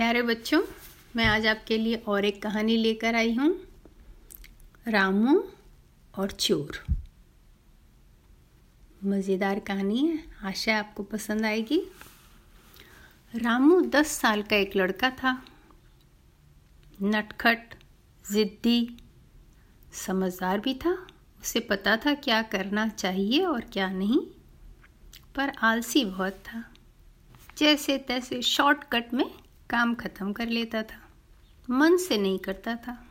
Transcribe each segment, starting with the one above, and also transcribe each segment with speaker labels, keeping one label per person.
Speaker 1: प्यारे बच्चों, मैं आज आपके लिए और एक कहानी लेकर आई हूँ। रामू और चोर। मज़ेदार कहानी है, आशा आपको पसंद आएगी। रामू दस साल का एक लड़का था। नटखट, ज़िद्दी, समझदार भी था। उसे पता था क्या करना चाहिए और क्या नहीं, पर आलसी बहुत था। जैसे तैसे शॉर्टकट में काम ख़त्म कर लेता था। मन से नहीं करता था।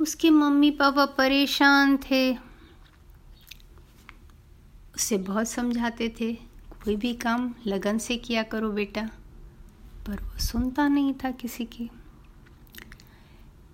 Speaker 1: उसके मम्मी पापा परेशान थे। उसे बहुत समझाते थे, कोई भी काम लगन से किया करो बेटा। पर वो सुनता नहीं था किसी की।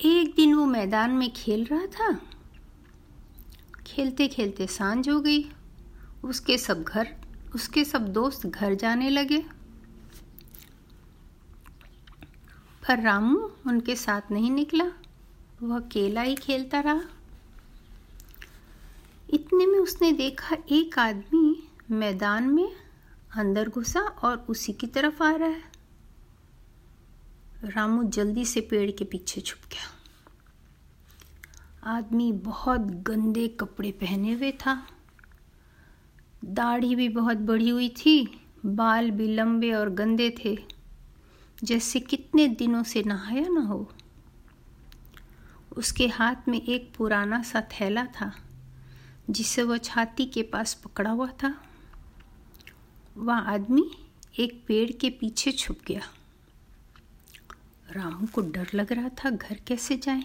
Speaker 1: एक दिन वो मैदान में खेल रहा था। खेलते खेलते साँझ हो गई। उसके सब घर, उसके सब दोस्त घर जाने लगे। पर रामू उनके साथ नहीं निकला। वह अकेला ही खेलता रहा। इतने में उसने देखा एक आदमी मैदान में अंदर घुसा और उसी की तरफ़ आ रहा है। रामू जल्दी से पेड़ के पीछे छुप गया। आदमी बहुत गंदे कपड़े पहने हुए था। दाढ़ी भी बहुत बड़ी हुई थी, बाल भी लंबे और गंदे थे। जैसे कितने दिनों से नहाया ना हो। उसके हाथ में एक पुराना सा थैला था, जिसे वह छाती के पास पकड़ा हुआ था। वह आदमी एक पेड़ के पीछे छुप गया। रामू को डर लग रहा था, घर कैसे जाए?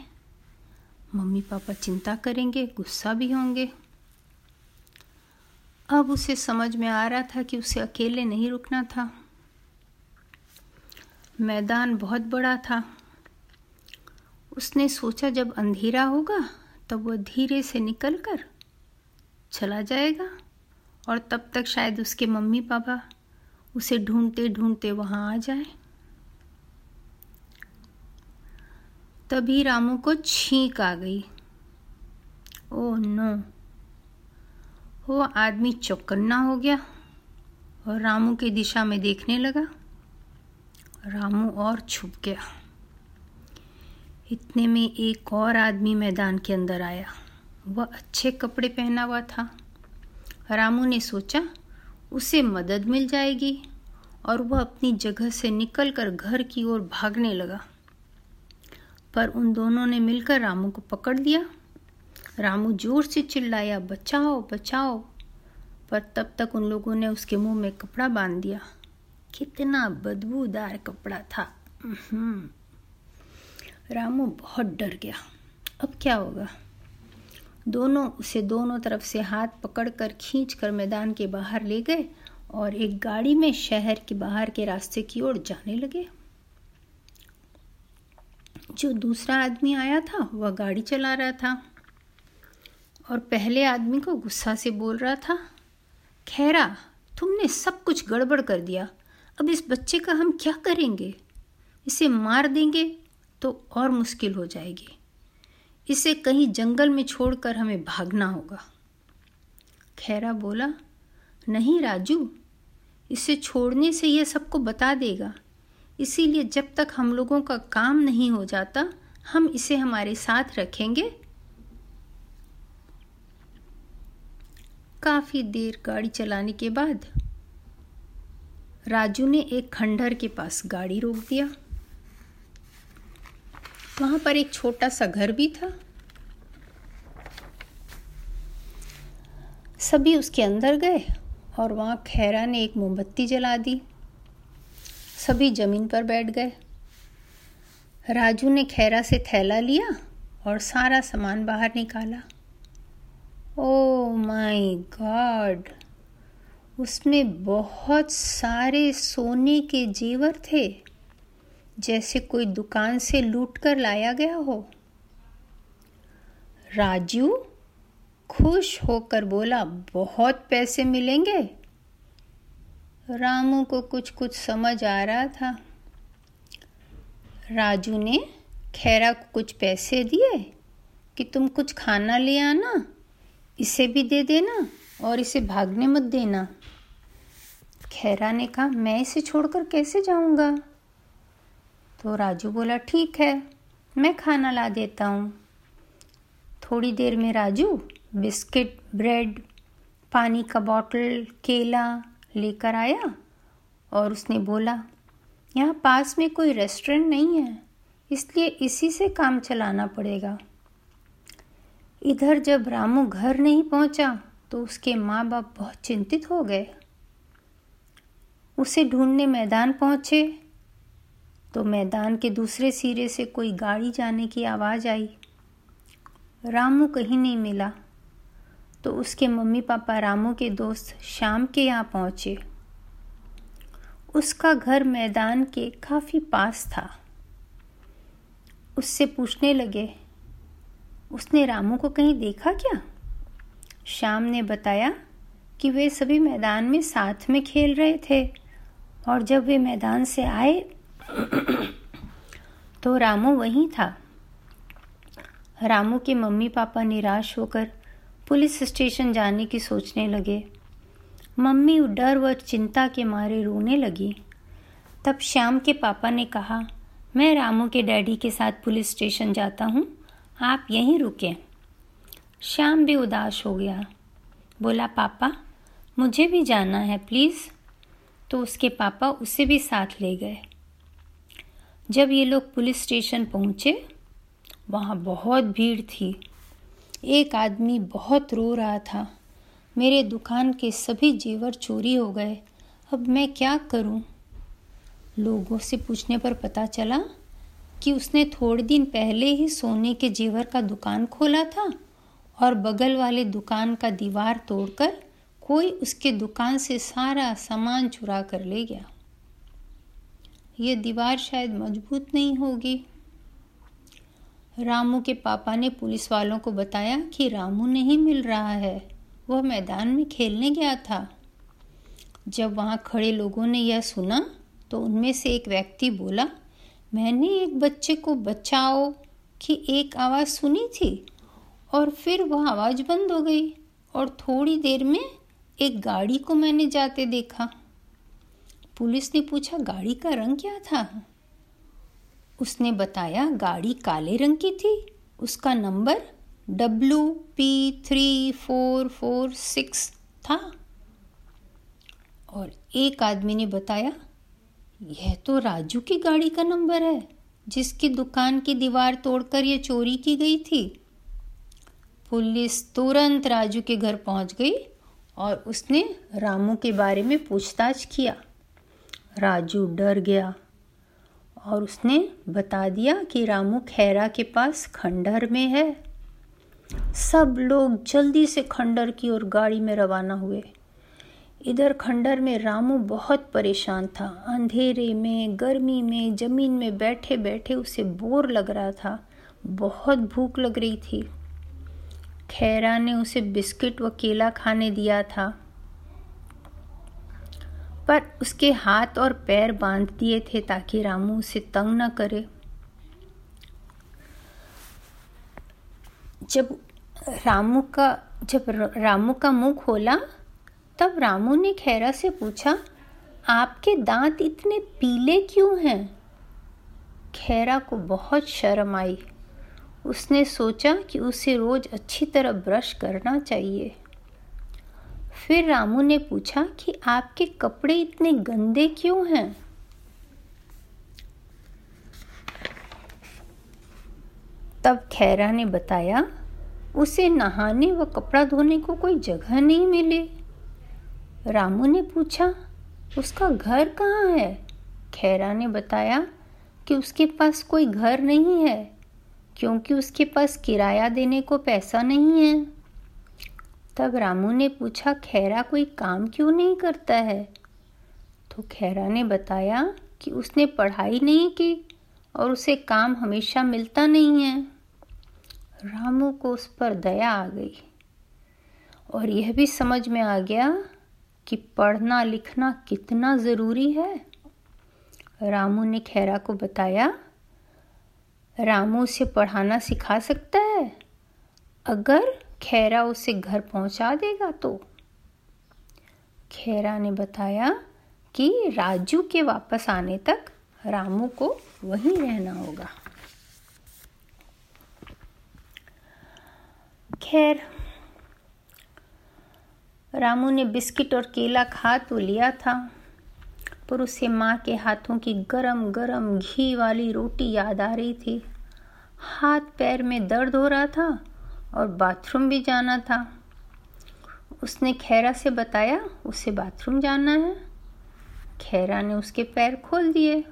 Speaker 1: मम्मी पापा चिंता करेंगे, गुस्सा भी होंगे। अब उसे समझ में आ रहा था कि उसे अकेले नहीं रुकना था। मैदान बहुत बड़ा था। उसने सोचा, जब अंधेरा होगा, तब वह धीरे से निकल कर चला जाएगा और तब तक शायद उसके मम्मी पापा उसे ढूंढते ढूंढते वहाँ आ जाए। तभी रामू को छींक आ गई। Oh no. वो आदमी चौकन्ना हो गया और रामू की दिशा में देखने लगा। रामू और छुप गया। इतने में एक और आदमी मैदान के अंदर आया। वह अच्छे कपड़े पहना हुआ था। रामू ने सोचा, उसे मदद मिल जाएगी और वह अपनी जगह से निकलकर घर की ओर भागने लगा। पर उन दोनों ने मिलकर रामू को पकड़ दिया रामू ज़ोर से चिल्लाया, बचाओ बचाओ। पर तब तक उन लोगों ने उसके मुँह में कपड़ा बाँध दिया। कितना बदबूदार कपड़ा था। रामू बहुत डर गया। अब क्या होगा? दोनों उसे दोनों तरफ़ से हाथ पकड़कर खींचकर मैदान के बाहर ले गए और एक गाड़ी में शहर के बाहर के रास्ते की ओर जाने लगे। जो दूसरा आदमी आया था, वह गाड़ी चला रहा था और पहले आदमी को गुस्सा से बोल रहा था, खैरा, तुमने सब कुछ गड़बड़ कर दिया। अब इस बच्चे का हम क्या करेंगे? इसे मार देंगे तो और मुश्किल हो जाएगी। इसे कहीं जंगल में छोड़कर हमें भागना होगा। खैरा बोला, नहीं राजू, इसे छोड़ने से यह सबको बता देगा। इसीलिए जब तक हम लोगों का काम नहीं हो जाता, हम इसे हमारे साथ रखेंगे। काफ़ी देर गाड़ी चलाने के बाद राजू ने एक खंडहर के पास गाड़ी रोक दिया। वहाँ पर एक छोटा सा घर भी था। सभी उसके अंदर गए और वहाँ खैरा ने एक मोमबत्ती जला दी। सभी ज़मीन पर बैठ गए। राजू ने खैरा से थैला लिया और सारा सामान बाहर निकाला। ओ माय गॉड उसमें बहुत सारे सोने के जेवर थे, जैसे कोई दुकान से लूट कर लाया गया हो। राजू खुश होकर बोला, बहुत पैसे मिलेंगे? रामू को कुछ कुछ समझ आ रहा था। राजू ने, खैरा को कुछ पैसे दिए कि तुम कुछ खाना ले आना, इसे भी दे देना और इसे भागने मत देना। खैरा ने कहा मैं इसे छोड़कर कैसे जाऊँगा? तो राजू बोला, ठीक है, मैं खाना ला देता हूँ। थोड़ी देर में राजू, बिस्किट, ब्रेड, पानी का बॉटल, केला लेकर आया और उसने बोला, यहाँ पास में कोई रेस्टोरेंट नहीं है, इसलिए इसी से काम चलाना पड़ेगा। इधर जब रामू घर नहीं पहुँचा तो उसके माँ बाप बहुत चिंतित हो गए। उसे ढूँढने मैदान पहुँचे। तो मैदान के दूसरे सिरे से कोई गाड़ी जाने की आवाज़ आई। रामू कहीं नहीं मिला। तो उसके मम्मी पापा रामू के दोस्त शाम के यहाँ पहुँचे। उसका घर मैदान के काफ़ी पास था। उससे पूछने लगे, उसने रामू को कहीं देखा क्या? शाम ने बताया कि वे सभी मैदान में साथ में खेल रहे थे। और जब वे मैदान से आए तो रामू वहीं था। रामू के मम्मी पापा निराश होकर पुलिस स्टेशन जाने की सोचने लगे। मम्मी डर व चिंता के मारे रोने लगी। तब श्याम के पापा ने कहा, मैं रामू के डैडी के साथ पुलिस स्टेशन जाता हूँ, आप यहीं रुकें। श्याम भी उदास हो गया। बोला, पापा, मुझे भी जाना है, प्लीज़। तो उसके पापा उसे भी साथ ले गए। जब ये लोग पुलिस स्टेशन पहुँचे, वहाँ बहुत भीड़ थी। एक आदमी बहुत रो रहा था। मेरे दुकान के सभी जेवर चोरी हो गए। अब मैं क्या करूँ? लोगों से पूछने पर पता चला कि उसने थोड़े दिन पहले ही सोने के जेवर का दुकान खोला था और बगल वाले दुकान का दीवार तोड़कर कोई उसके दुकान से सारा सामान चुरा कर ले गया। ये दीवार शायद मज़बूत नहीं होगी। रामू के पापा ने पुलिस वालों को बताया कि रामू नहीं मिल रहा है। वह मैदान में खेलने गया था। जब वहाँ खड़े लोगों ने यह सुना तो उनमें से एक व्यक्ति बोला, मैंने एक बच्चे को बचाओ। की एक आवाज़ सुनी थी और फिर वह आवाज़ बंद हो गई और थोड़ी देर में एक गाड़ी को मैंने जाते देखा। पुलिस ने पूछा, गाड़ी का रंग क्या था? उसने बताया, गाड़ी काले रंग की थी। उसका number W P three four four six था। और एक आदमी ने बताया, यह तो राजू की गाड़ी का नंबर है, जिसकी दुकान की दीवार तोड़कर यह चोरी की गई थी। पुलिस तुरंत राजू के घर पहुँच गई और उसने रामू के बारे में पूछताछ किया। राजू डर गया और उसने बता दिया कि रामू खैरा के पास खंडहर में है। सब लोग जल्दी से खंडर की ओर गाड़ी में रवाना हुए। इधर खंडर में रामू बहुत परेशान था। अंधेरे में, गर्मी में, ज़मीन में बैठे बैठे उसे बोर लग रहा था। बहुत भूख लग रही थी। खैरा ने उसे बिस्किट व केला खाने दिया था। पर उसके हाथ और पैर बाँध दिए थे ताकि रामू उसे तंग न करे। जब रामू का, जब रामू का मुँह खोला, तब रामू ने खैरा से पूछा, आपके दांत इतने पीले क्यों हैं? खैरा को बहुत शर्म आई। उसने सोचा कि उसे रोज अच्छी तरह ब्रश करना चाहिए। फिर रामू ने पूछा कि आपके कपड़े इतने गंदे क्यों हैं? तब खैरा ने बताया, उसे नहाने व कपड़ा धोने को कोई जगह नहीं मिली। रामू ने पूछा, उसका घर कहाँ है? खैरा ने बताया कि उसके पास कोई घर नहीं है। क्योंकि उसके पास किराया देने को पैसा नहीं है। तब रामू ने पूछा, खैरा कोई काम क्यों नहीं करता है? तो खैरा ने बताया कि उसने पढ़ाई नहीं की और उसे काम हमेशा मिलता नहीं है। रामू को उस पर दया आ गई और यह भी समझ में आ गया कि पढ़ना लिखना कितना ज़रूरी है। रामू ने खैरा को बताया रामू उसे पढ़ाना सिखा सकता है? अगर खैरा उसे घर पहुँचा देगा तो? खैरा ने बताया कि राजू के वापस आने तक रामू को वहीं रहना होगा। खैर, रामू ने बिस्किट और केला खा तो लिया था। पर उसे माँ के हाथों की गरम गरम घी वाली रोटी याद आ रही थी। हाथ पैर में दर्द हो रहा था और बाथरूम भी जाना था। उसने खैरा से बताया, उसे बाथरूम जाना है। खैरा ने उसके पैर खोल दिए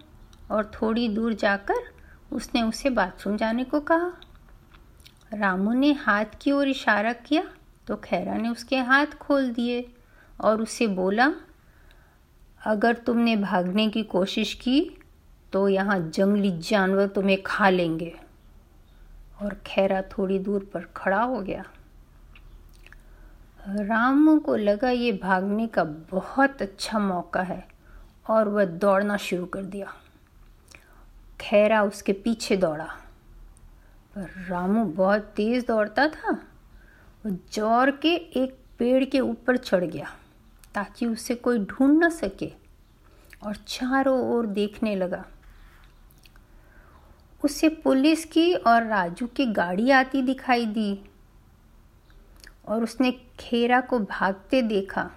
Speaker 1: और थोड़ी दूर जाकर उसने उसे बाथरूम जाने को कहा। रामू ने हाथ की ओर इशारा किया तो खैरा ने उसके हाथ खोल दिए और उसे बोला अगर तुमने भागने की कोशिश की तो यहाँ जंगली जानवर तुम्हें खा लेंगे। और खैरा थोड़ी दूर पर खड़ा हो गया। रामू को लगा ये भागने का बहुत अच्छा मौका है, और वह दौड़ना शुरू कर दिया। खैरा उसके पीछे दौड़ा। पर रामू बहुत तेज दौड़ता था वो ज़ोर के एक पेड़ के ऊपर चढ़ गया। ताकि उसे कोई ढूंढ न सके। और चारों ओर देखने लगा। उसे पुलिस की और राजू की गाड़ी आती दिखाई दी। और उसने खेरा को भागते देखा।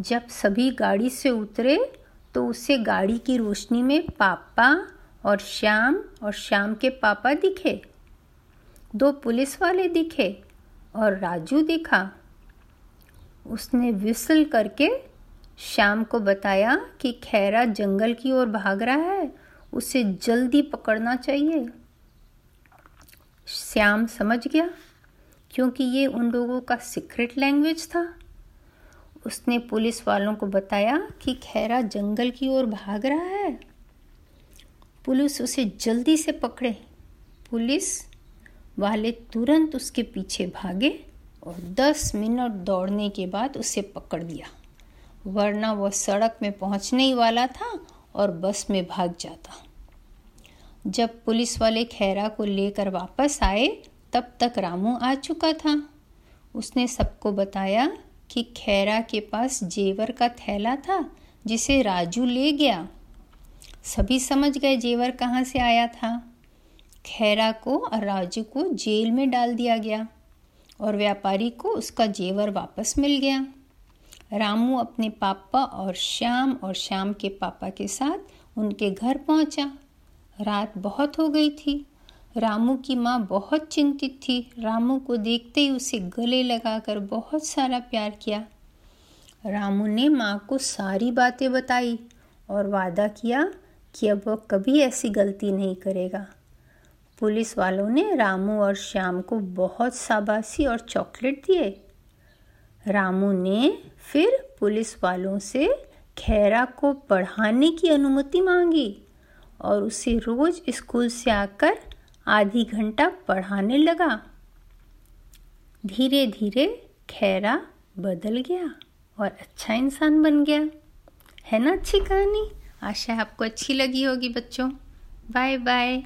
Speaker 1: जब सभी गाड़ी से उतरे तो उसे गाड़ी की रोशनी में पापा और श्याम और श्याम के पापा दिखे। दो पुलिस वाले दिखे और राजू दिखा। उसने विसल करके श्याम को बताया कि खैरा जंगल की ओर भाग रहा है, उसे जल्दी पकड़ना चाहिए। श्याम समझ गया, क्योंकि ये उन लोगों का सीक्रेट लैंग्वेज था। उसने पुलिस वालों को बताया कि खैरा जंगल की ओर भाग रहा है। पुलिस उसे जल्दी से पकड़े। पुलिस वाले तुरंत उसके पीछे भागे। और दस मिनट दौड़ने के बाद उसे पकड़ लिया। वरना वह सड़क में पहुँचने ही वाला था और बस में भाग जाता। जब पुलिस वाले खैरा को लेकर वापस आए, तब तक रामू आ चुका था। उसने सबको बताया कि खैरा के पास जेवर का थैला था, जिसे राजू ले गया। सभी समझ गए जेवर कहाँ से आया था। खैरा को और राजू को जेल में डाल दिया गया। और व्यापारी को उसका जेवर वापस मिल गया। रामू अपने पापा और श्याम और श्याम के पापा के साथ उनके घर पहुँचा। रात बहुत हो गई थी। रामू की माँ बहुत चिंतित थी। रामू को देखते ही उसे गले लगाकर बहुत सारा प्यार किया। रामू ने माँ को सारी बातें बताई और वादा किया कि अब वह कभी ऐसी गलती नहीं करेगा। पुलिस वालों ने रामू और श्याम को बहुत शाबाशी और चॉकलेट दिए। रामू ने फिर पुलिस वालों से खैरा को पढ़ाने की अनुमति मांगी और उसे रोज स्कूल से आकर आधी घंटा पढ़ाने लगा। धीरे धीरे खैरा बदल गया और अच्छा इंसान बन गया। है ना अच्छी कहानी? आशा आपको अच्छी लगी होगी बच्चों। Bye bye